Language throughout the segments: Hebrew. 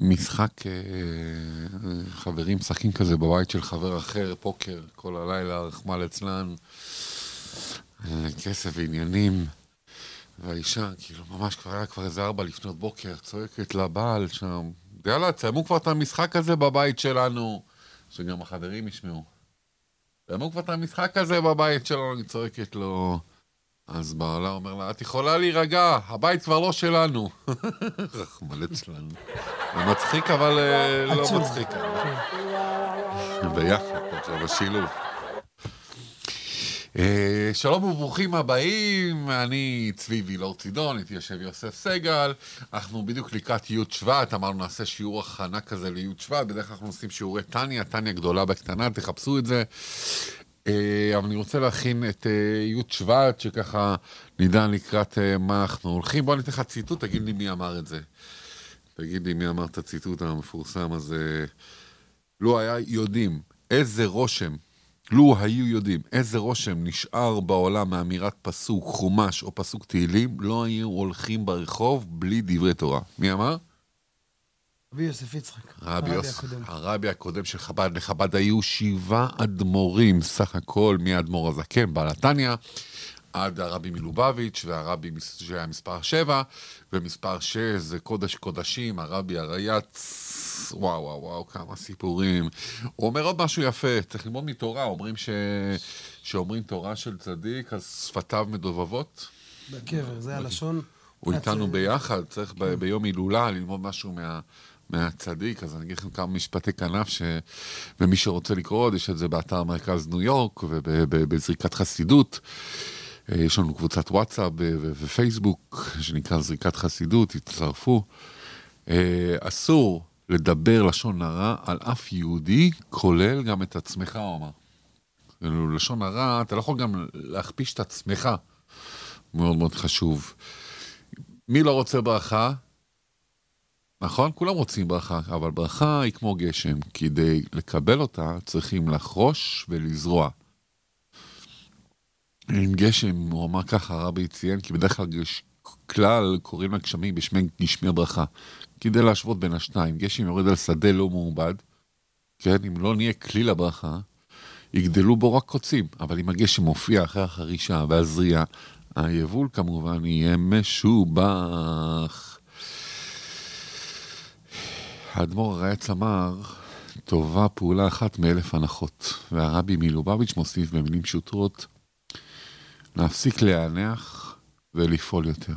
משחק, אה, חברים משחקים כזה בבית של חבר אחר, פוקר, כל הלילה, רחמא ליצלן, אה, כסף ועניינים. והאישה, כאילו, ממש כבר היה כבר איזה ארבע לפנות בוקר, צועקת לבעל שם, יאללה, תסיימו כבר את המשחק הזה בבית שלנו, שגם החברים ישמעו. תסיימו כבר את המשחק הזה בבית שלנו, אני צועקת לו. אז בעלה אומר לה, את יכולה להירגע, הבית כבר לא שלנו. רחמנא שלנו. זה מצחיק, אבל אה, לא. מצחיק. ביחד, עכשיו בשילוב. אה, שלום וברוכים הבאים, אני צבי וילור צידון, איתי יושב יוסף סגל, אנחנו בדיוק לקראת י' שבט, אמרנו נעשה שיעור הכנה כזה לי' שבט, בדרך כלל אנחנו עושים שיעורי טניה, טניה גדולה בקטנה, תחפשו את זה. אה, אבל אני רוצה להכין את אה, י' שבט, שככה נדע לקראת אה, מה אנחנו הולכים. בוא אני אתן לך ציטוט, תגיד לי מי אמר את זה. תגיד לי מי אמר את הציטוט המפורסם הזה. לו היה יודעים איזה רושם, לו היו יודעים איזה רושם נשאר בעולם מאמירת פסוק, חומש או פסוק תהילים, לא היו הולכים ברחוב בלי דברי תורה. מי אמר? רבי יוסף יצחק. רבי יוסף. הרבי הקודם של חב"ד, לחב"ד היו שבעה אדמו"רים סך הכל, מהאדמו"ר הזקן, בעל התניא, עד הרבי מלובביץ' והרבי שהיה מספר שבע, ומספר שש זה קודש קודשים, הרבי הרייץ, וואו וואו וואו, כמה סיפורים. הוא אומר עוד משהו יפה, צריך ללמוד מתורה, אומרים ש... שאומרים תורה של צדיק, אז שפתיו מדובבות. בקבר, זה הלשון. הוא אה, איתנו זה- ביחד, צריך ב- ביום הילולה ללמוד משהו מה, מהצדיק, אז אני אגיד לכם כמה משפטי כנף, ש... ומי שרוצה לקרוא עוד, יש את זה באתר מרכז ניו יורק ובזריקת חסידות. אה, יש לנו קבוצת וואטסאפ ופייסבוק, שנקרא זריקת חסידות, תצטרפו. אה, אסור לדבר לשון הרע על אף יהודי, כולל גם את עצמך, הוא אמר. כאילו, לשון הרע, אתה לא יכול גם להכפיש את עצמך. מאוד מאוד חשוב. מי לא רוצה ברכה? נכון? כולם רוצים ברכה, אבל ברכה היא כמו גשם. כדי לקבל אותה צריכים לחרוש ולזרוע. עם גשם, הוא אמר ככה, הרבי ציין, כי בדרך כלל גש... כלל קוראים לגשמים בשמי גשמי הברכה. כדי להשוות בין השניים, גשם יורד על שדה לא מעובד, כן? אם לא נהיה כלי לברכה, יגדלו בו רק קוצים, אבל אם הגשם מופיע אחרי החרישה והזריעה, היבול כמובן יהיה משובח. האדמו"ר הרייץ אמר, טובה פעולה אחת מאלף הנחות, והרבי מלובביץ' מוסיף במילים פשוטות, להפסיק להיאנח ולפעול יותר.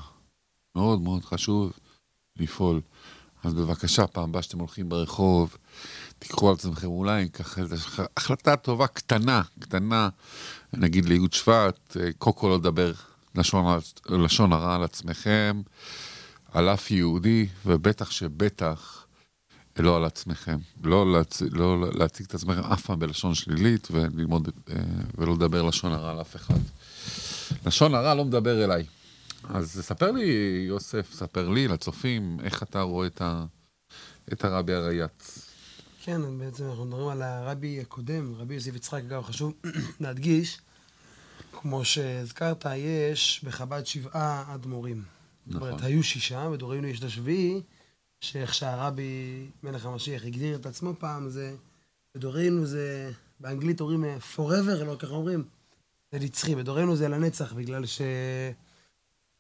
מאוד מאוד חשוב לפעול. אז בבקשה, פעם הבאה שאתם הולכים ברחוב, תיקחו על עצמכם אולי ככה החלטה טובה קטנה, קטנה, נגיד לי' שבט, אה, כל לא לדבר לשון, לשון הרע על עצמכם, על אף יהודי, ובטח שבטח לא על עצמכם. לא, להצ... לא להציג את עצמכם אף פעם בלשון שלילית, וללמוד, אה, ולא לדבר לשון הרע על אף אחד. לשון הרע לא מדבר אליי. אז ספר לי, יוסף, ספר לי, לצופים, איך אתה רואה את, ה... את הרבי הרייץ. כן, בעצם אנחנו מדברים על הרבי הקודם, רבי יוסף יצחק, אגב, חשוב להדגיש, כמו שהזכרת, יש בחב"ד שבעה אדמו"רים. זאת אומרת, נכון. היו שישה, בדורנו יש את השביעי, שאיך שהרבי מלך המשיח הגדיר את עצמו פעם, זה, בדורנו זה, באנגלית אומרים אה, forever, לא ככה אומרים, זה נצחי, בדורנו זה לנצח, בגלל ש...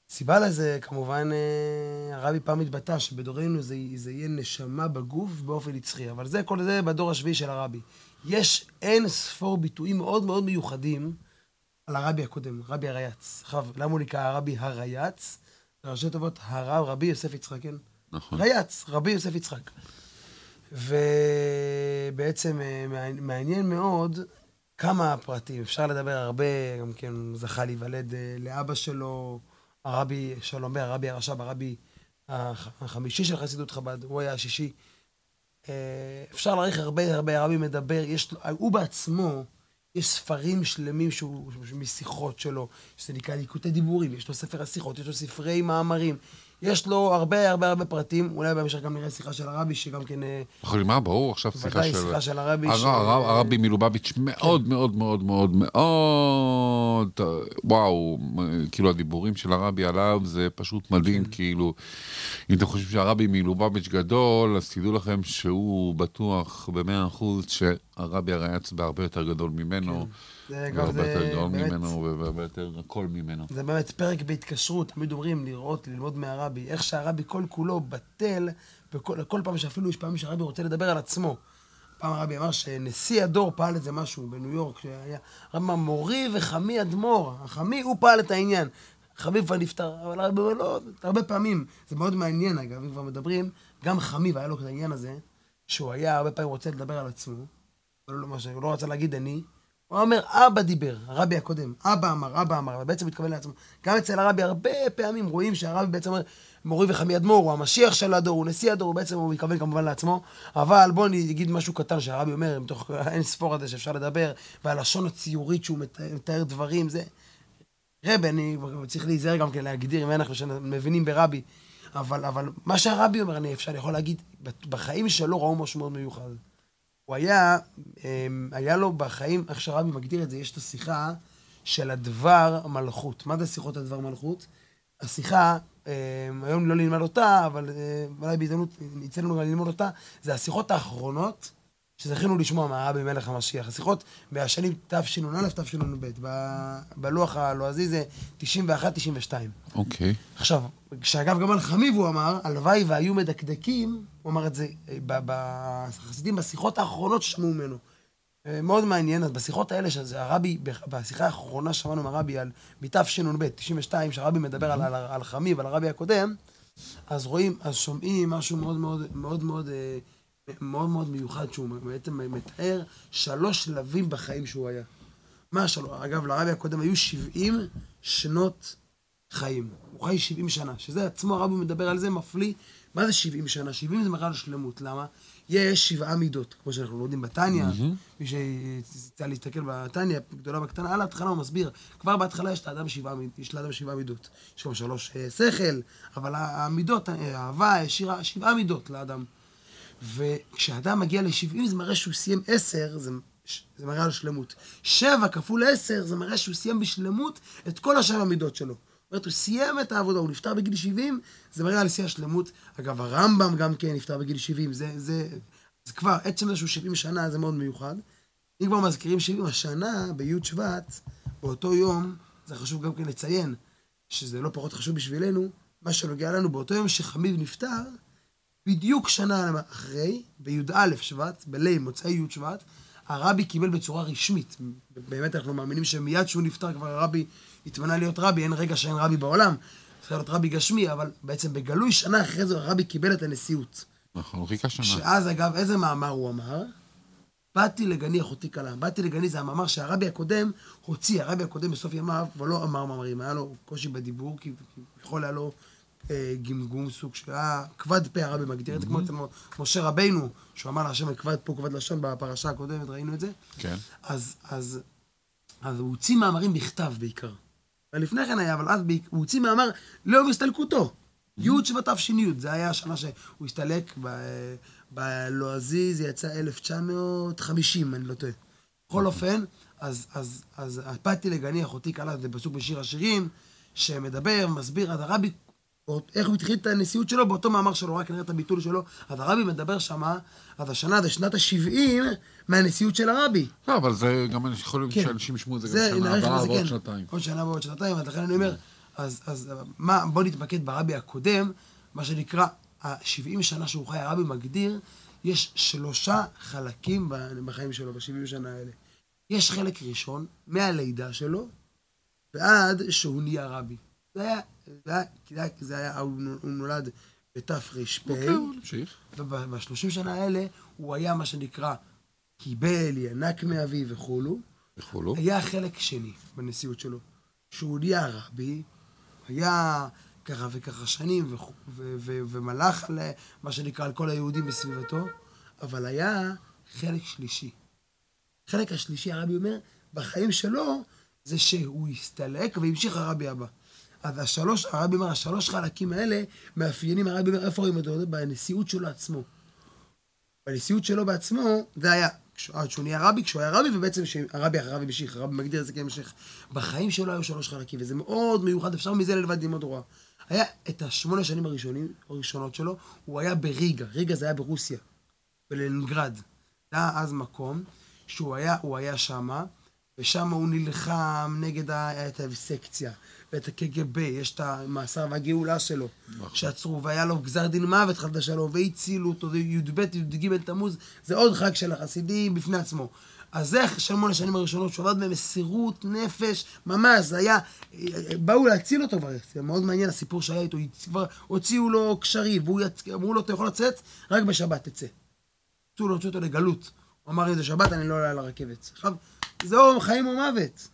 סיבה לזה, כמובן, אה, הרבי פעם התבטא שבדורנו זה, זה יהיה נשמה בגוף באופן נצחי, אבל זה, כל זה בדור השביעי של הרבי. יש אין ספור ביטויים מאוד מאוד מיוחדים על הרבי הקודם, רבי הרייץ. עכשיו, למה הוא נקרא הרבי הרייץ? ראשי תיבות הרב, רבי יוסף יצחק, כן? נכון. רייץ, רבי יוסף יצחק. ובעצם אה, מעניין- מאוד כמה פרטים, אפשר לדבר הרבה, גם כן זכה להיוולד אה, לאבא שלו, הרבי שלום בר, הרבי הרש"ב, הרבי הח- החמישי של חסידות חב"ד, הוא היה השישי. אה, אפשר להעריך הרבה הרבה, הרבי מדבר, יש, הוא בעצמו, יש ספרים שלמים שהוא, שהוא- משיחות שלו, שזה נקרא ליקוטי דיבורים, יש לו ספר השיחות, יש לו ספרי מאמרים, יש לו הרבה הרבה הרבה פרטים, אולי בהמשך גם נראה שיחה של הרבי, שגם כן... אה, יכולים מה, ברור, עכשיו שיחה ודאי של... שיחה של הרבי. הר- ש- הר- הרבי מלובביץ' מאוד מאוד מאוד מאוד מאוד, וואו, כאילו הדיבורים של הרבי עליו זה פשוט מדהים, כאילו, אם אתם חושבים שהרבי מלובביץ' גדול, אז תדעו לכם שהוא בטוח במאה אחוז שהרבי הרייץ בהרבה יותר גדול ממנו, גם והרבה יותר גדול באמת, ממנו, והרבה יותר הכל ממנו. זה באמת פרק בהתקשרות, תמיד אומרים לראות, ללמוד מהרבי, איך שהרבי כל כולו בטל, וכל כל פעם שאפילו יש פעמים שהרבי רוצה לדבר על עצמו. פעם הרבי אמר שנשיא הדור פעל איזה משהו בניו יורק, שהיה, הרבי אמר, מורי וחמי אדמו"ר, החמי, הוא פעל את העניין. חמי כבר נפטר, אבל הרבי אומר, לא, הרבה פעמים, זה מאוד מעניין אגב, אם כבר מדברים, גם חמי, והיה לו את העניין הזה, שהוא היה הרבה פעמים רוצה לדבר על עצמו, לא, מה ש- הוא לא רצה להגיד אני, הוא אומר, אבא דיבר, הרבי הקודם, אבא אמר, אבא אמר, אבל בעצם מתכוון לעצמו. גם אצל הרבי הרבה פעמים רואים שהרבי בעצם אומר, מורי וחמי אדמו"ר, הוא המשיח של הדור, הוא נשיא הדור, הוא בעצם הוא מתכוון כמובן לעצמו. אבל בואו אני אגיד משהו קטן שהרבי אומר, מתוך האין ספור הזה שאפשר לדבר, והלשון הציורית שהוא מתאר, מתאר דברים, זה... רבי, אני צריך להיזהר גם כן להגדיר, אם אנחנו מבינים ברבי. אבל, אבל מה שהרבי אומר, אני אפשר, אני יכול להגיד, בחיים שלו ראו משהו מאוד מיוחד. הוא היה, אמ, היה לו בחיים, איך שהרבי מגדיר את זה, יש את השיחה של הדבר מלכות. מה זה שיחות הדבר מלכות? השיחה, אמ, היום לא נלמד אותה, אבל אה, אולי בהזדמנות יצא לנו גם ללמוד אותה, זה השיחות האחרונות שזכינו לשמוע מהרבי מלך המשיח. השיחות בשנים תשנ"א, תשנ"ב. בלוח הלועזי זה 91-92. אוקיי. עכשיו, שאגב, גם על חמיב הוא אמר, הלוואי והיו מדקדקים, הוא אמר את זה אה, ב- ב- החסידים בשיחות האחרונות ששמעו ממנו. אה, מאוד מעניין, אז בשיחות האלה, שזה הרבי, בשיחה האחרונה שמענו מהרבי על, מתשנ"ב, 92, שהרבי מדבר על, על, על חמיב, על הרבי הקודם, אז רואים, אז שומעים משהו מאוד מאוד מאוד מאוד אה, מאוד מאוד מיוחד, שהוא בעצם מתאר שלוש שלבים בחיים שהוא היה. מה השלוש? אגב, לרבי הקודם היו 70 שנות חיים. הוא חי 70 שנה, שזה עצמו, הרבי מדבר על זה, מפליא. מה זה 70 שנה? 70 זה מראה על שלמות, למה? יש שבעה מידות, כמו שאנחנו לומדים בתניא, מי שיצא להסתכל בתניא, גדולה בקטנה, על ההתחלה הוא מסביר, כבר בהתחלה יש לאדם שבעה, יש לאדם שבעה מידות. יש שם שלוש אה, שכל, אבל המידות, אה, אהבה, שירה, שבעה מידות לאדם. וכשאדם מגיע ל-70 זה מראה שהוא סיים 10, זה, זה מראה על שלמות. 7 כפול 10 זה מראה שהוא סיים בשלמות את כל השבע מידות שלו. אומרת, הוא סיים את העבודה, הוא נפטר בגיל 70, זה מראה על שיא השלמות. אגב, הרמב"ם גם כן נפטר בגיל 70, זה, זה, זה כבר, עצם זה שהוא 70 שנה זה מאוד מיוחד. אם כבר מזכירים 70, השנה, בי' שבט, באותו יום, זה חשוב גם כן לציין, שזה לא פחות חשוב בשבילנו, מה שנוגע לנו, באותו יום שחמיב נפטר, בדיוק שנה אחרי, בי"א שבט, בליל מוצאי י' שבט, הרבי קיבל בצורה רשמית. באמת אנחנו מאמינים שמיד שהוא נפטר כבר הרבי התמנה להיות רבי, אין רגע שאין רבי בעולם. צריך להיות רבי גשמי, אבל בעצם בגלוי שנה אחרי זה הרבי קיבל את הנשיאות. נכון, הוא חיכה שנה. שאז אגב, איזה מאמר הוא אמר? באתי לגני אחותי כלה. באתי לגני זה המאמר שהרבי הקודם הוציא, הרבי הקודם בסוף ימיו כבר לא אמר מאמרים, היה לו קושי בדיבור, כי כביכול היה לו אה, גמגום סוג שהיה כבד פה הרבי מגדיר את זה, כמו אצל משה רבינו, שהוא אמר להשם כבד פה כבד לשון בפרשה הקודמת, ראינו את זה. כן. אז, אז, אז הוא הוציא מאמרים בכתב בעיקר. ולפני כן היה, אבל אז הוא הוציא מאמר ליום הסתלקותו. י' שבט תש"י, זה היה השנה שהוא הסתלק, בלועזי זה יצא 1950, אני לא טועה. בכל אופן, אז, אז, באתי לגני אחותי כלה, זה פסוק בשיר השירים, שמדבר, מסביר, אז הרבי, איך הוא התחיל את הנשיאות שלו, באותו מאמר שלו, רק נראה את הביטול שלו, אז הרבי מדבר שמה, אז השנה זה שנת ה-70 מהנשיאות של הרבי. לא, אבל זה גם יכול להיות כן. שאנשים ישמעו את זה זה, גם שנה הבאה ועוד כן. שנתיים. עוד שנה ועוד שנתיים, אז לכן אני אומר, אז, אז מה, בוא נתמקד ברבי הקודם, מה שנקרא, ה-70 שנה שהוא חי, הרבי מגדיר, יש שלושה חלקים בחיים שלו, ב-70 שנה האלה. יש חלק ראשון, מהלידה שלו, ועד שהוא נהיה רבי. זה היה, זה היה, זה הוא נולד בתר"פ. אוקיי. ובשלושים שנה האלה הוא היה מה שנקרא קיבל, ינק מאביו וכולו. וכולו. היה חלק שני בנשיאות שלו, שהוא נהיה רבי, היה ככה וככה שנים ומלך על מה שנקרא על כל היהודים בסביבתו, אבל היה חלק שלישי. החלק השלישי, הרבי אומר, בחיים שלו, זה שהוא הסתלק והמשיך הרבי הבא. אז השלוש, הרבי אומר, השלוש חלקים האלה מאפיינים, הרבי אומר, איפה רואים אותו? בנשיאות שלו עצמו. בנשיאות שלו בעצמו, זה היה, עד שהוא נהיה רבי, כשהוא היה רבי, ובעצם שהרבי אחרי רבי משיח, הרבי מגדיר את זה כהמשך. בחיים שלו היו שלוש חלקים, וזה מאוד מיוחד, אפשר מזה ללמד ללמוד תורה. היה את השמונה שנים הראשונים, הראשונות שלו, הוא היה בריגה, ריגה זה היה ברוסיה, בלנינגרד. זה היה אז מקום שהוא היה, הוא היה שמה, ושם הוא נלחם נגד ה- את האבסקציה, ואת הקג"ב, יש את המאסר והגאולה שלו, שעצרו, והיה לו גזר דין מוות חד ושלום, והצילו אותו, זה י"ב, י"ג תמוז, זה עוד חג של החסידים בפני עצמו. אז זה שמונה השנים הראשונות, שהוא עבד במסירות נפש, ממש, זה היה, באו להציל אותו כבר, זה מאוד מעניין הסיפור שהיה איתו, כבר הוציאו לו קשרים, והוא יצ... אמרו לו, אתה יכול לצאת, רק בשבת תצא. רצו להוציא אותו לגלות. הוא אמר, איזה שבת, אני לא עולה על הרכבת. עכשיו, זהו חיים או מוות.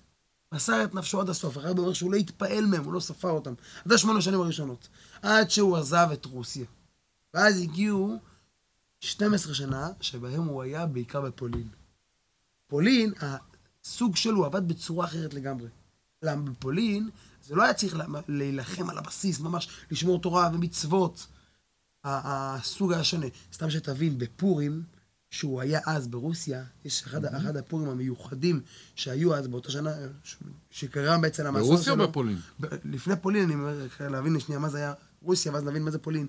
מסר את נפשו עד הסוף. הרבי אומר שהוא לא התפעל מהם, הוא לא ספר אותם. זה שמונה שנים הראשונות. עד שהוא עזב את רוסיה. ואז הגיעו 12 שנה, שבהם הוא היה בעיקר בפולין. פולין, הסוג שלו עבד בצורה אחרת לגמרי. למה בפולין, זה לא היה צריך לה- להילחם על הבסיס, ממש לשמור תורה ומצוות. הסוג היה שונה. סתם שתבין, בפורים, שהוא היה אז ברוסיה, יש אחד, אחד הפורים המיוחדים שהיו אז באותה שנה, ש- שקרה בעצם למאסר שלו. ברוסיה או בפולין? ב- לפני פולין, אני אומר, להבין שנייה מה זה היה רוסיה, ואז להבין מה זה פולין.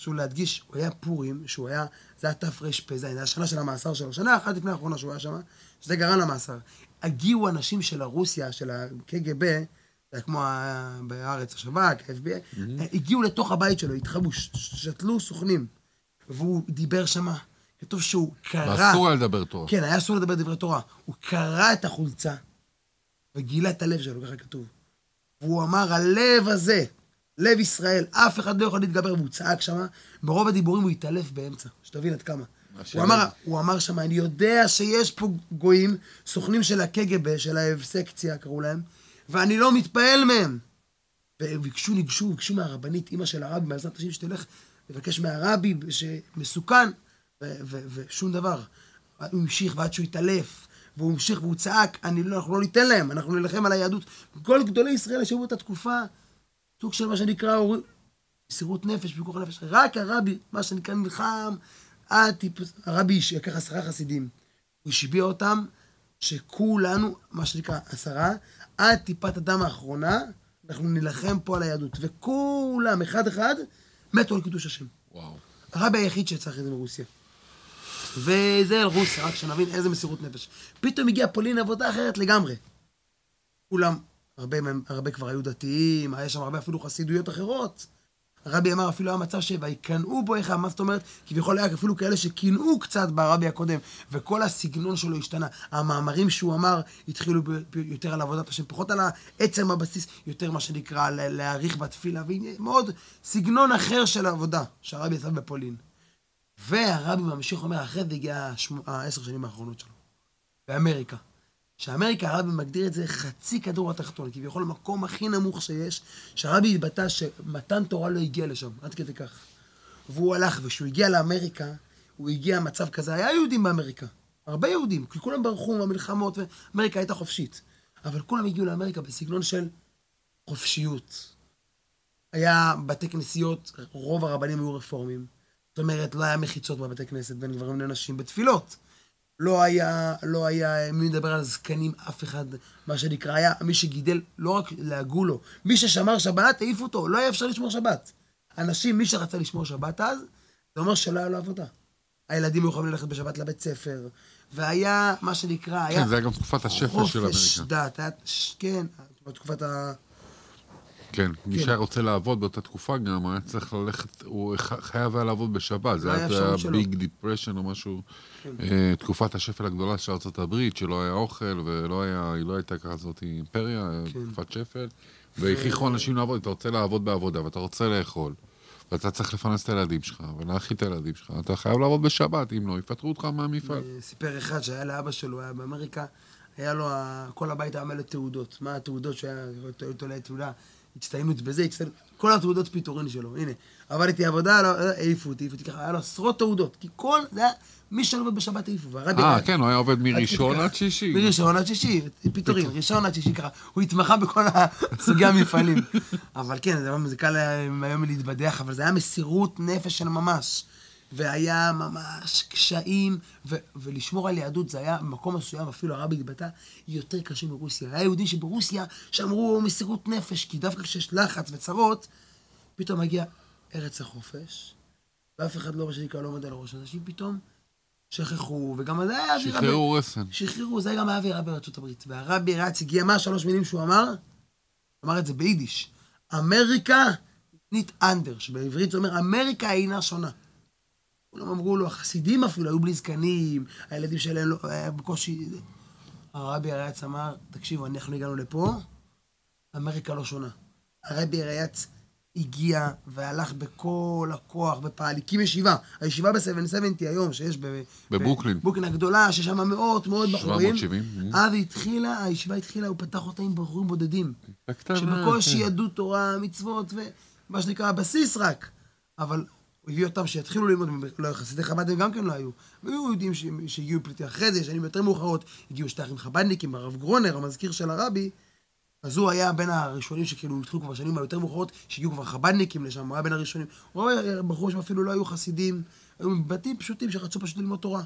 חשוב להדגיש, הוא היה פורים, שהוא היה, זה היה תרפ"ז, זה היה השנה של המאסר שלו, שנה אחת לפני האחרונה שהוא היה שם, שזה גרם למאסר. הגיעו אנשים של הרוסיה, של הקג"ב, זה היה כמו ה- בארץ השב"כ, ה-FBI, הגיעו לתוך הבית שלו, התחבאו, שתלו סוכנים, והוא דיבר שמה. כתוב שהוא קרא... ואסור היה לדבר תורה. כן, היה אסור לדבר דברי תורה. הוא קרע את החולצה וגילה את הלב שלו, ככה כתוב. והוא אמר, הלב הזה, לב ישראל, אף אחד לא יכול להתגבר, והוא צעק שמה, ברוב הדיבורים הוא התעלף באמצע, שתבין עד כמה. הוא אמר, הוא אמר שמה, אני יודע שיש פה גויים, סוכנים של הקג"ב, של האבסקציה, קראו להם, ואני לא מתפעל מהם. וביקשו, ניגשו, ביקשו מהרבנית, אימא של הרבי, בעזרת השם שתלך, לבקש מהרבי שמסוכן, ושום דבר. הוא המשיך ועד שהוא התעלף, והוא המשיך והוא צעק, אני לא, אנחנו לא ניתן להם, אנחנו נילחם על היהדות. כל גדולי ישראל ישבו את התקופה, סוג של מה שנקרא מסירות נפש, פיקוח נפש. רק הרבי, מה שנקרא, נלחם עד טיפוס, הרבי לקח עשרה חסידים. הוא השביע אותם, שכולנו, מה שנקרא עשרה, עד טיפת הדם האחרונה, אנחנו נילחם פה על היהדות. וכולם, אחד אחד, מתו על קידוש השם. וואו. הרבי היחיד שצריך את זה מרוסיה. וזה רוסיה, רק שנבין איזה מסירות נפש. פתאום הגיע פולין עבודה אחרת לגמרי. כולם, הרבה הרבה כבר היו דתיים, היה שם הרבה אפילו חסידויות אחרות. הרבי אמר, אפילו היה מצב ש"ויקנאו בו איך", מה זאת אומרת? כביכול היה אפילו כאלה שקינאו קצת ברבי הקודם, וכל הסגנון שלו השתנה. המאמרים שהוא אמר התחילו יותר על עבודת השם, פחות על העצם הבסיס, יותר מה שנקרא לה- להעריך בתפילה, ומאוד סגנון אחר של עבודה שהרבי עשה בפולין. והרבי ממשיך אומר, אחרי זה הגיע השמ- העשר שנים האחרונות שלו, באמריקה. שאמריקה, הרבי מגדיר את זה חצי כדור התחתון, כביכול המקום הכי נמוך שיש, שהרבי התבטא שמתן תורה לא הגיע לשם, עד כדי כך. והוא הלך, וכשהוא הגיע לאמריקה, הוא הגיע למצב כזה, היה יהודים באמריקה, הרבה יהודים, כי כולם ברחו מהמלחמות, ואמריקה הייתה חופשית. אבל כולם הגיעו לאמריקה בסגנון של חופשיות. היה בתי כנסיות, רוב הרבנים היו רפורמים. אומרת, לא היה מחיצות בבתי כנסת בין גברים לנשים בתפילות. לא היה, לא היה מי מדבר על זקנים, אף אחד, מה שנקרא, היה מי שגידל, לא רק לעגו לו, מי ששמר שבת, העיף אותו, לא היה אפשר לשמור שבת. אנשים, מי שרצה לשמור שבת אז, זה אומר שלא היה לו עבודה. הילדים היו יכולים ללכת בשבת לבית ספר, והיה, מה שנקרא, היה כן, זה היה גם תקופת השפל של חופש אמריקה. דת, היה, כן, בתקופת ה... כן, מי כן. שהיה רוצה לעבוד באותה תקופה גם, היה צריך ללכת, הוא חייב היה לעבוד בשבת. זה לא היה היה. big depression או משהו. כן. אה, תקופת השפל הגדולה של ארה"ב, שלא היה אוכל, ולא לא הייתה כזאת אימפריה, כן. תקופת שפל. והכריחו אנשים לעבוד, אתה רוצה לעבוד בעבודה, ואתה רוצה לאכול. ואתה צריך לפרנס את הילדים שלך, ולהאכיל את הילדים שלך, אתה חייב לעבוד בשבת, אם לא, יפטרו אותך מהמפעל. אה, סיפר אחד שהיה לאבא שלו, היה באמריקה, היה לו, כל הבית היה מלא תעודות. מה התעודות שהיה, תולה תעודה, הצטיינות בזה, הצטיינות, כל התעודות פיטורין שלו, הנה. עבדתי עבודה, לא, העיפו אותי, העיפו אותי ככה, היה לו עשרות תעודות, כי כל, זה היה, מי שעובד בשבת העיפו, והרבי... אה, כן, הוא היה עובד מראשון. עד שישי. מראשון עד שישי, פיטורים, ראשון עד שישי ככה. הוא התמחה בכל סוגי המפעלים. אבל כן, זה קל היום להתבדח, אבל זה היה מסירות נפש של ממש. והיה ממש קשיים, ו- ולשמור על יהדות זה היה במקום מסוים, אפילו הרבי התבטא, יותר קשה מרוסיה. היה יהודים שברוסיה, שאמרו מסירות נפש, כי דווקא כשיש לחץ וצרות, פתאום מגיע ארץ החופש, ואף אחד לא, שנקרא, לא עומד על הראש. אנשים פתאום שכחו, וגם זה היה אווירה... שחררו רסן. שחררו, זה גם היה אווירה בארצות הברית. והרבי רץ, הגיע, מה השלוש מילים שהוא אמר? אמר את זה ביידיש. אמריקה נית אנדר, שבעברית זה אומר, אמריקה אינה שונה. כולם אמרו לו, החסידים אפילו היו בלי זקנים, הילדים שלהם לא, היה בקושי... הרבי הרייץ אמר, תקשיבו, אנחנו הגענו לפה, אמריקה לא שונה. הרבי הרייץ הגיע והלך בכל הכוח ופעל, הקים ישיבה. הישיבה ב-770 היום, שיש ב... בברוקלין. ברוקלין הגדולה, שיש שם מאות מאוד בחורים. 770. אז היא התחילה, הישיבה התחילה, הוא פתח אותה עם בחורים בודדים. שבקושי כן. ידעו תורה, מצוות, ומה שנקרא, הבסיס רק. אבל הוא הביא אותם שיתחילו ללמוד, לא, חסידי חב"ד הם גם כן לא היו. והיו יהודים שהגיעו פליטים אחרי זה, שנים יותר מאוחרות, הגיעו שטחים חב"דניקים, הרב גרונר, המזכיר של הרבי, אז הוא היה בין הראשונים שכאילו התחילו כבר שנים היותר מאוחרות, שהגיעו כבר חב"דניקים לשם, הוא היה בין הראשונים. הוא היה בחור שאפילו לא היו חסידים, היו מבתים פשוטים שרצו פשוט ללמוד תורה.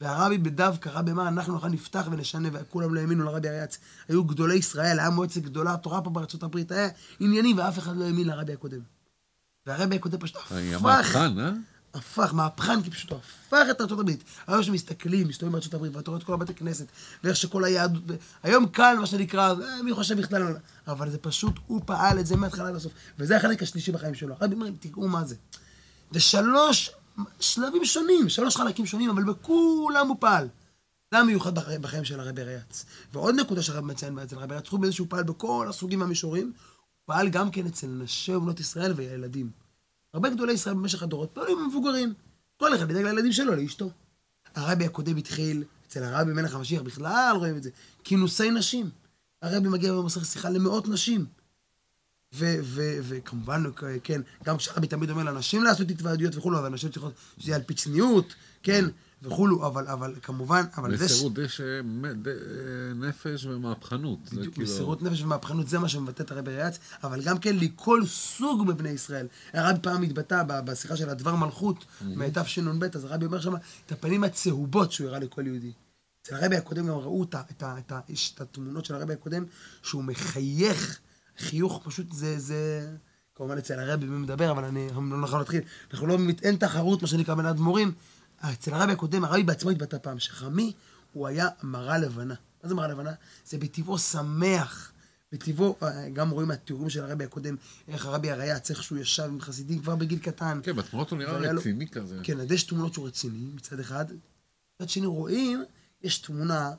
והרבי בדו קרא במה אנחנו נוכל נפתח ונשנה, וכולם לא האמינו לרבי הריאץ. היו גדולי ישראל, היה מועצת גדולה, תורה פה בארצות הברית, היה עניינים, ואף אחד לא האמין לרבי הקודם. והרבי הקודם פשוט היה הפך, מהפכן, אה? הפך, מהפכן, כי פשוט הוא הפך את ארצות הברית. היום שמסתכלים, מסתובבים בארצות הברית, ואתה רואה את כל הבתי כנסת, ואיך שכל היהדות, היום קל, מה שנקרא, אה, מי חושב בכלל, אבל זה פשוט, הוא פעל את זה מההתחלה עד הסוף. וזה החלק השלישי בחיים שלו. הרבי אומר, תראו מה זה. זה שלוש שלבים שונים, שלוש חלקים שונים, אבל בכולם הוא פעל. זה המיוחד בח- בחיים של הרבי ריאץ. ועוד נקודה שהרבי מציין אצל הרבי ריאץ, חוץ מזה שהוא פעל בכל הסוגים והמישורים, פעל גם כן אצל נשי ובנות ישראל וילדים. הרבה גדולי ישראל במשך הדורות פעלו עם המבוגרים. כל אחד ידאג לילדים שלו, לאשתו. הרבי הקודם התחיל, אצל הרבי מלך המשיח בכלל רואים את זה, כינוסי נשים. הרבי מגיע ומוסר שיחה למאות נשים. וכמובן, כן, גם כשהרבי תמיד אומר לנשים לעשות התוועדויות וכולו, אבל נשים צריכות שזה יהיה על פי צניעות, כן, וכולו, אבל, אבל כמובן, אבל זה... מסירות דשא, מ- ד- אה, נפש ומהפכנות. בדיוק, כאילו- מסירות נפש ומהפכנות, זה מה שמבטא את הרבי ריאץ, אבל גם כן לכל סוג מבני ישראל. הרבי פעם התבטא בשיחה של הדבר מלכות, מתשנ"ב, אז הרבי אומר שם את הפנים הצהובות שהוא הראה לכל יהודי. אצל הרבי הקודם גם ראו את, את, את, את התמונות של הרבי הקודם, שהוא מחייך, חיוך פשוט זה, זה... כמובן אצל הרבי מי מדבר, אבל אני לא נכון להתחיל. אנחנו לא, אין תחרות, מה שנקרא, בין האדמו"רים. אצל הרבי הקודם, הרבי בעצמו התבטא פעם, שחמי הוא היה מראה לבנה. מה זה מראה לבנה? זה בטבעו שמח. בטבעו, אה, גם רואים מהתיאורים של הרבי הקודם, איך הרבי הרייץ, איך שהוא ישב עם חסידים כבר בגיל קטן. כן, בתמונות הוא נראה והיה לו- רציני כזה. כן, אז יש תמונות שהוא רציני מצד אחד. מצד שני רואים, יש תמונה,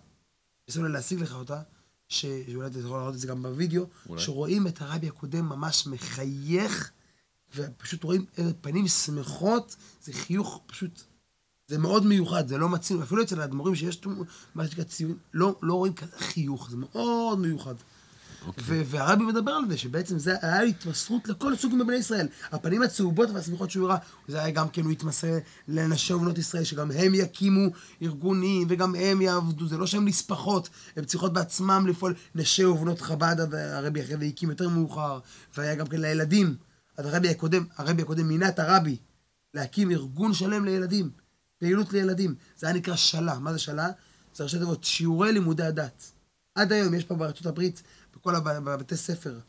ניסו לי להשיג לך אותה, ש- שאולי אתה יכול לראות את זה גם בווידאו, אולי. שרואים את הרבי הקודם ממש מחייך, ופשוט רואים פנים שמחות, זה חיוך פשוט, זה מאוד מיוחד, זה לא מצינו, אפילו אצל האדמו"רים שיש מה שנקרא ציון, לא, לא רואים כזה חיוך, זה מאוד מיוחד. ו- והרבי מדבר על זה, שבעצם זה היה התמסרות לכל סוג מבני ישראל. הפנים הצהובות והשמחות שהוא הראה, זה היה גם כן, הוא התמסר לנשי ובנות ישראל, שגם הם יקימו ארגונים, וגם הם יעבדו, זה לא שהם נספחות, הן צריכות בעצמם לפעול. נשי ובנות חב"ד, הרבי אחרי זה הקים יותר מאוחר, והיה גם כן לילדים. הרבי הקודם, הרבי הקודם מינה את הרבי להקים ארגון שלם לילדים, פעילות לילדים. זה היה נקרא שלה. מה זה שלה? זה ראשי תיבות, שיעורי לימודי הדת. עד היום יש פה בארצות הברית, בכל הב- בבתי ספר,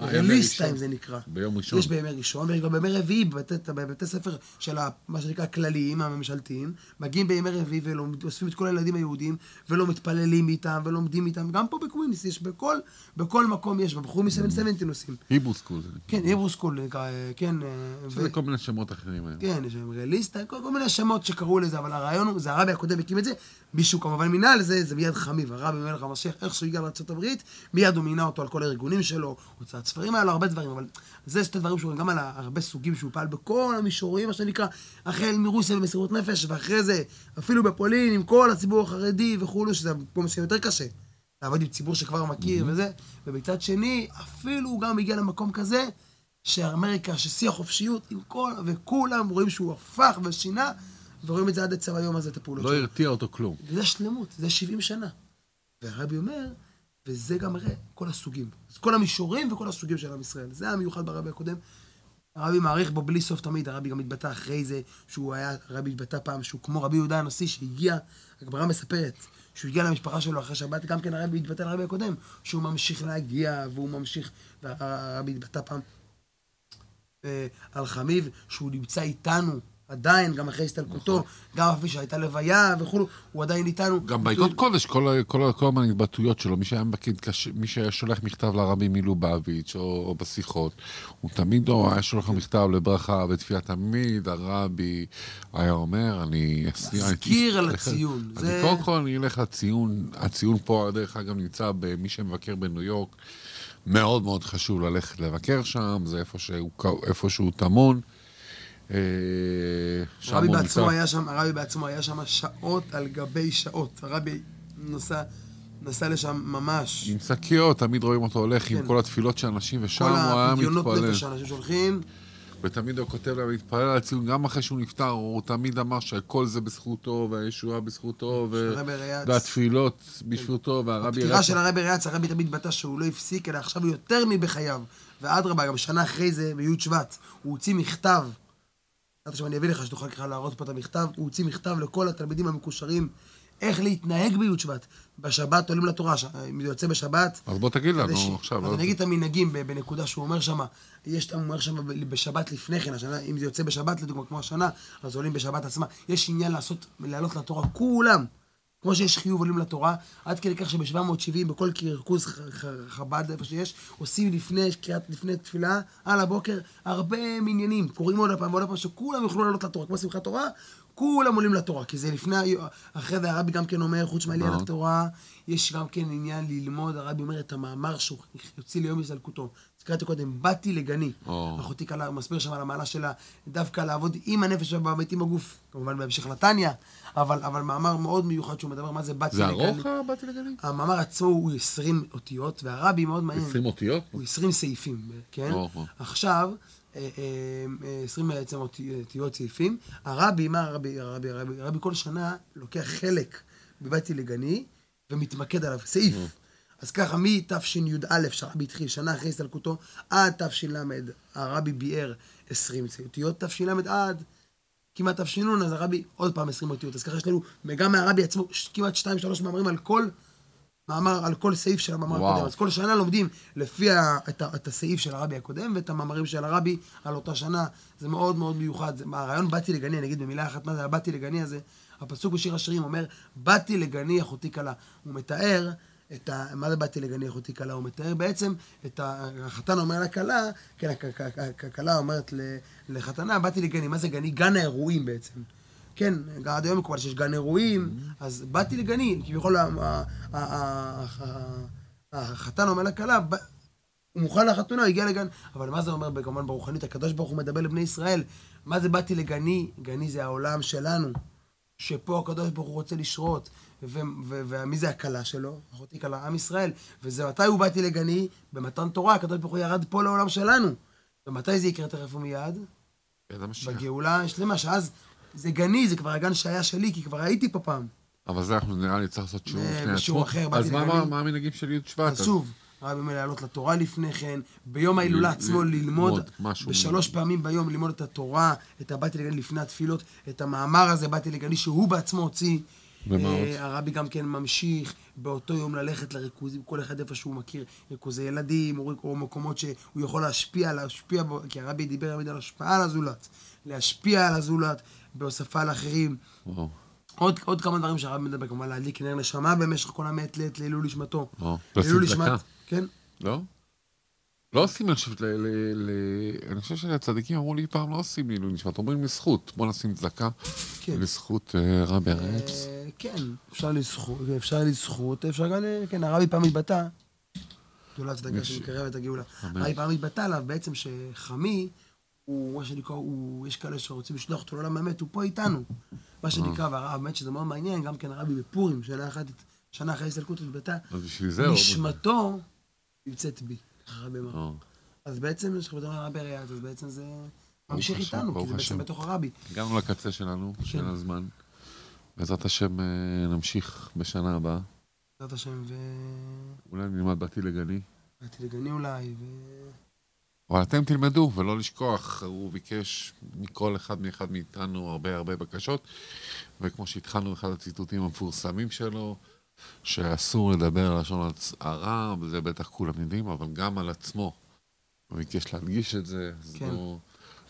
אה, ראשון. טיים זה נקרא. ביום ראשון. יש בימי ראשון, ויש גם בימי רביעי בבתי, בבתי ספר של ה, מה שנקרא הכלליים, הממשלתיים, מגיעים בימי רביעי ואוספים את כל הילדים היהודים, ולא מתפללים איתם, ולומדים איתם, גם פה בקווינס יש, בכל, בכל מקום יש, ובחורים מ seven seventy עושים. Hebrew school. כן, Hebrew school אה, כן. אה, יש לזה כל מיני שמות אחרים היום. כן, יש שם release time, כל, כל מיני שמות שקראו לזה, אבל הרעיון הוא, זה הרבי הקודם הקים את זה, מישהו כמובן מינה לזה, זה מיד חמיו, הרבי מלך המשיח, איך שהוא הגיע לארצות הברית, מיד הוא מינה אותו על כל הארגונים שלו, הוצאת ספרים, היה לו הרבה דברים, אבל זה שתי דברים שהוא גם על הרבה סוגים שהוא פעל בכל המישורים, מה שנקרא, החל מרוסיה במסירות נפש, ואחרי זה, אפילו בפולין, עם כל הציבור החרדי וכולו, שזה פה מסוים יותר קשה. לעבוד עם ציבור שכבר מכיר וזה, ומצד שני, אפילו הוא גם הגיע למקום כזה, שאמריקה, ששיא החופשיות, עם כל, וכולם רואים שהוא הפך ושינה, ורואים את זה עד עצם היום הזה, את הפעולות לא הרתיע אותו כלום. וזה שלמות, זה 70 שנה. והרבי אומר, וזה גם מראה כל הסוגים. כל המישורים וכל הסוגים של עם ישראל. זה המיוחד ברבי הקודם. הרבי מעריך בו בלי סוף תמיד, הרבי גם התבטא אחרי זה, שהוא היה, הרבי התבטא פעם שהוא כמו רבי יהודה הנשיא שהגיע, הגמרא מספרת, שהוא הגיע למשפחה שלו אחרי שבת, גם כן הרבי התבטא לרבי הקודם, שהוא ממשיך להגיע, והוא ממשיך, והרבי התבטא פעם אה, על חמיב, שהוא נמצא איתנו, עדיין, גם אחרי הסתלקותו, גם אפילו שהייתה לוויה וכולו, הוא עדיין איתנו. גם באגרות קודש, כל הזמן התבטאויות שלו, מי שהיה קש- מי שהיה שולח מכתב לרבי מלובביץ' או, או בשיחות, הוא תמיד לא היה שולח מכתב לברכה ותפילה, תמיד הרבי היה אומר, אני... מזכיר על הציון. זה- קודם כל אני אלך לציון, הציון פה, דרך אגב, נמצא במי שמבקר בניו יורק, מאוד מאוד חשוב ללכת לבקר שם, זה איפה שהוא, איפה שהוא טמון. אה, הרבי הוא בעצמו. היה שם, הרבי בעצמו היה שם שעות על גבי שעות. הרבי נסע, נסע לשם ממש. עם שקיות, תמיד רואים אותו הולך עם כן. כל התפילות של אנשים, ושם כל הוא היה מתפלל. נפש שאנשים שולחים. ותמיד הוא כותב להם, להתפלל על הציון, גם אחרי שהוא נפטר, הוא תמיד אמר שהכל זה בזכותו, והישועה בזכותו, ריאץ. והתפילות בשבילותו, והרבי... הפטירה רצה- של הרבי ריאץ, הרבי תמיד התבטא שהוא לא הפסיק, אלא עכשיו יותר מבחייו. ואדרבה, גם שנה אחרי זה, בי' שבט, הוא הוציא מכתב. עכשיו אני אביא לך שתוכל ככה להראות פה את המכתב. הוא הוציא מכתב לכל התלמידים המקושרים, איך להתנהג בי' שבט. בשבת עולים לתורה, ש- אם זה יוצא בשבת, אז בוא תגיד כדי ש- לנו עכשיו. אז לא- אני אגיד את המנהגים בנקודה שהוא אומר שם, יש, הוא אומר שם בשבת לפני כן, השנה, אם זה יוצא בשבת לדוגמה, כמו השנה, אז עולים בשבת עצמה. יש עניין לעשות, לעלות לתורה, כולם. כמו שיש חיוב עולים לתורה, עד כדי כך שב-770, בכל ריכוז חב"ד, איפה שיש, עושים לפני, קריאת, לפני תפילה, על הבוקר, הרבה מניינים, קוראים עוד פעם ועוד פעם, שכולם יוכלו לעלות לתורה, כמו שמחת תורה, כולם עולים לתורה, כי זה לפני, אחרי זה הרבי גם כן אומר, חוץ מעלייה מאוד. לתורה, יש גם כן עניין ללמוד, הרבי אומר את המאמר שהוא יוציא ליום הסתלקותו. הזכרתי קודם, באתי לגני. או. אחותי קלה, מסביר שם על המעלה שלה, דווקא לעבוד עם הנפש ובבית עם הגוף, כמובן בהמשך לתניא, אבל, אבל מאמר מאוד מיוחד שהוא מדבר מה זה באתי זה לגני. ארוך, באתי לגני? המאמר עצמו הוא 20 אותיות, והרבי מאוד מעניין. 20 אותיות? הוא 20 סעיפים, כן? או. עכשיו, אה, אה, אה, 20 בעצם אותי- אותיות סעיפים. הרבי, מה הרבי, הרבי, הרבי, הרבי כל שנה לוקח חלק בבאתי לגני ומתמקד עליו, סעיף. אז ככה, מתשי"א, שהרבי התחיל, שנה אחרי הסתלקותו, עד תש"ל, הרבי ביאר 20 אותיות, תש"ל עד כמעט תש"ן, אז הרבי עוד פעם 20 אותיות. אז ככה יש לנו, וגם מהרבי עצמו, כמעט 2-3 מאמרים על כל מאמר, על כל סעיף של המאמר וואו. הקודם. אז כל שנה לומדים לפי ה, את, ה, את הסעיף של הרבי הקודם, ואת המאמרים של הרבי על אותה שנה. זה מאוד מאוד מיוחד. זה, הרעיון באתי לגני, אני אגיד במילה אחת מה זה הבאתי לגני הזה. הפסוק בשיר השירים אומר, באתי לגני אחותי כלה. הוא מתאר את ה... מה זה באתי לגני אחותי כלה? הוא מתאר בעצם את ה... החתן אומר לכלה, כן, הכ- הכ- הכ- הכלה אומרת לחתנה, באתי לגני. מה זה גני? גן האירועים בעצם. כן, עד היום מקובל שיש גן אירועים, אז באתי לגני, כביכול החתן אומר לכלה, "ב- הוא מוכן לחתונה, הגיע לגן, אבל מה זה אומר כמובן ברוחנית? הקדוש ברוך הוא מדבר לבני ישראל, מה זה באתי לגני? גני זה העולם שלנו, שפה הקדוש ברוך הוא רוצה לשרות, ומי זה הכלה שלו? אחותי כלה, עם ישראל, וזה מתי הוא באתי לגני? במתן תורה, הקדוש ברוך הוא ירד פה לעולם שלנו. ומתי זה יקרה תכף ומיד? בגאולה השלמה, שאז זה גני, זה כבר הגן שהיה שלי, כי כבר הייתי פה פעם. אבל זה אנחנו נראה לי צריך לעשות שיעור זה בפני בשיעור עצמו. אחר, באתי אז לגני. מה- מה המנהגים של י' שבט? אז שוב, הרבי אומר לעלות לתורה לפני כן, ביום ההילולה עצמו ללמוד. בשלוש פעמים ביום ללמוד את התורה, את הבאתי לגני לפני התפילות, את המאמר הזה, באתי לגני, שהוא בעצמו הוציא. ומה עוד? אה, הרבי גם כן ממשיך באותו יום ללכת לריכוזים, כל אחד איפה שהוא מכיר, ריכוזי ילדים, או, מקומות שהוא יכול להשפיע, להשפיע בו, כי הרבי דיבר תמיד על השפעה על הזולת, להשפיע על הזולת, בהוספה לאחרים. וואו, עוד, עוד כמה דברים שהרב מדבר, כמובן להדליק נר נשמה במשך כל המעת לעת לעילוי נשמתו. לעילוי צדקה. נשמת, כן? לא? לא עושים, אני חושב, ל- ל- ל- אני חושב שהצדיקים אמרו לי פעם, לא עושים לעילוי נשמת, אומרים לזכות. בוא נשים צדקה כן. לזכות אה, רבי הרץ. אה, כן, אפשר לזכות, אפשר לזכות, אפשר גם, ל- כן, הרבי פעם התבטא, גדולת צדקה שמקרב את הגאולה. הרבי פעם התבטא עליו בעצם שחמי, הוא, מה שנקרא, הוא, יש כאלה שרוצים לשלוח אותו לעולם האמת, הוא פה איתנו. מה שנקרא, והרב, האמת שזה מאוד מעניין, גם כן הרבי בפורים, שנה אחת שנה אחרי ההסתלקות התבטא. נשמתו נמצאת בי, ככה רבי אמר. אה, אז בעצם, כשאנחנו מדברים על רבי אריאל, אז בעצם זה ממשיך איתנו, כי זה בעצם. בתוך הרבי. הגענו לקצה שלנו, של הזמן. בעזרת השם אה, נמשיך בשנה הבאה. בעזרת השם, אולי נלמד באתי לגני. ובאתי לגני אולי, ו... אבל אתם תלמדו, ולא לשכוח, הוא ביקש מכל אחד מאחד מאיתנו הרבה הרבה בקשות, וכמו שהתחלנו אחד הציטוטים המפורסמים שלו, שאסור לדבר על לשון הרע, וזה בטח כולם יודעים, אבל גם על עצמו. הוא ביקש להדגיש את זה, אז כן. בואו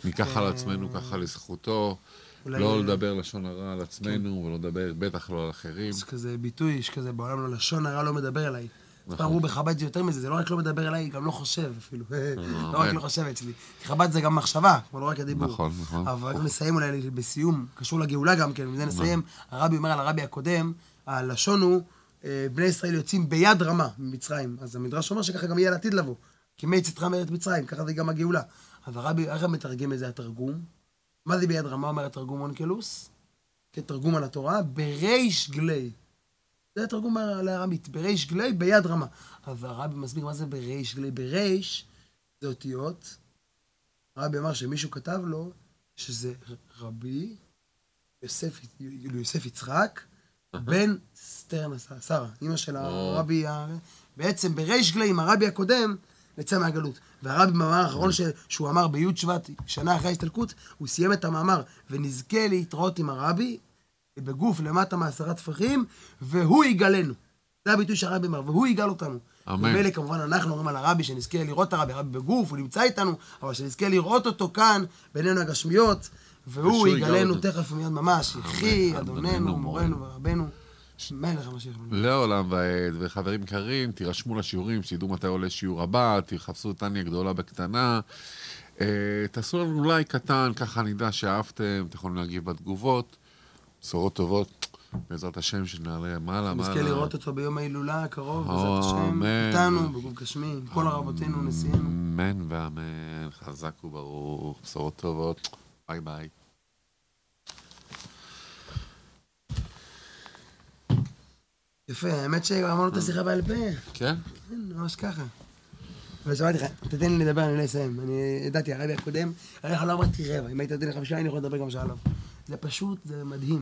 ניקח על אה, עצמנו ככה לזכותו, אולי... לא לדבר לשון הרע על עצמנו, ולא לדבר בטח לא על אחרים. יש כזה ביטוי, יש כזה בעולם לא לשון הרע לא מדבר אליי. נכון. אמרו בחב"ד זה יותר מזה, זה לא רק לא מדבר אליי, גם לא חושב אפילו. לא רק. לא חושב אצלי. חב"ד זה גם מחשבה, כמו לא רק הדיבור. נכון, נכון. אבל רק נסיים אולי בסיום, קשור לגאולה גם כן, ובזה נסיים. הרבי אומר על הרבי הקודם, הלשון הוא, אה, בני ישראל יוצאים ביד רמה ממצרים. אז המדרש אומר שככה גם יהיה לעתיד לבוא. כי מי צאתך מארץ מצרים, ככה זה גם הגאולה. אז הרבי, איך מתרגם את זה התרגום? מה זה ביד רמה, אומר התרגום אונקלוס? כתרגום על התורה, בריש גלי. זה התרגום על הארמית, בריש גלי, ביד רמה. אז הרבי מסביר מה זה בריש גלי. בריש זה אותיות. הרבי אמר שמישהו כתב לו שזה רבי יוסף, יוסף יצחק, בן סטרנה שרה, אימא של הרבי, בעצם בריש גלי עם הרבי הקודם, נצא מהגלות. והרבי במאמר האחרון שהוא אמר בי' שבט, שנה אחרי ההסתלקות, הוא סיים את המאמר, ונזכה להתראות עם הרבי, בגוף למטה מעשרה טפחים, והוא יגאלנו. זה הביטוי שהרבי אמר, והוא יגאל אותנו. אמן. ומילא כמובן אנחנו אומרים על הרבי שנזכה לראות את הרבי, הרבי בגוף, הוא נמצא איתנו, אבל שנזכה לראות אותו כאן, בינינו הגשמיות, והוא אותנו. תכף ומיד ממש, יחי, אדוננו, מורנו ורבנו, מלך המשיח. לעולם ועד, וחברים יקרים, תירשמו לשיעורים, שתדעו מתי עולה שיעור הבא, תחפשו את תניא גדולה בקטנה. אה, תעשו לנו לייק קטן, ככה נדע שאהבתם, אתם יכולים להגיב בתגובות. בשורות טובות, בעזרת השם, שנעלה מעלה, מעלה. נזכה לראות אותו ביום ההילולה הקרוב, בעזרת. השם, איתנו, בגוף גשמי, כל הרבותינו, נשיאנו. אמן ואמן, חזק וברוך, בשורות טובות, ביי ביי. יפה, האמת שאמרנו את השיחה בעל פה. כן? כן, ממש ככה. ושמעתי לך, תתן לי לדבר, אני לא אסיים. אני ידעתי, הרבי הקודם, הרי לא אמרתי רבע, אם היית נותן לי חמישה, אני יכול לדבר גם עליו. זה פשוט, זה מדהים.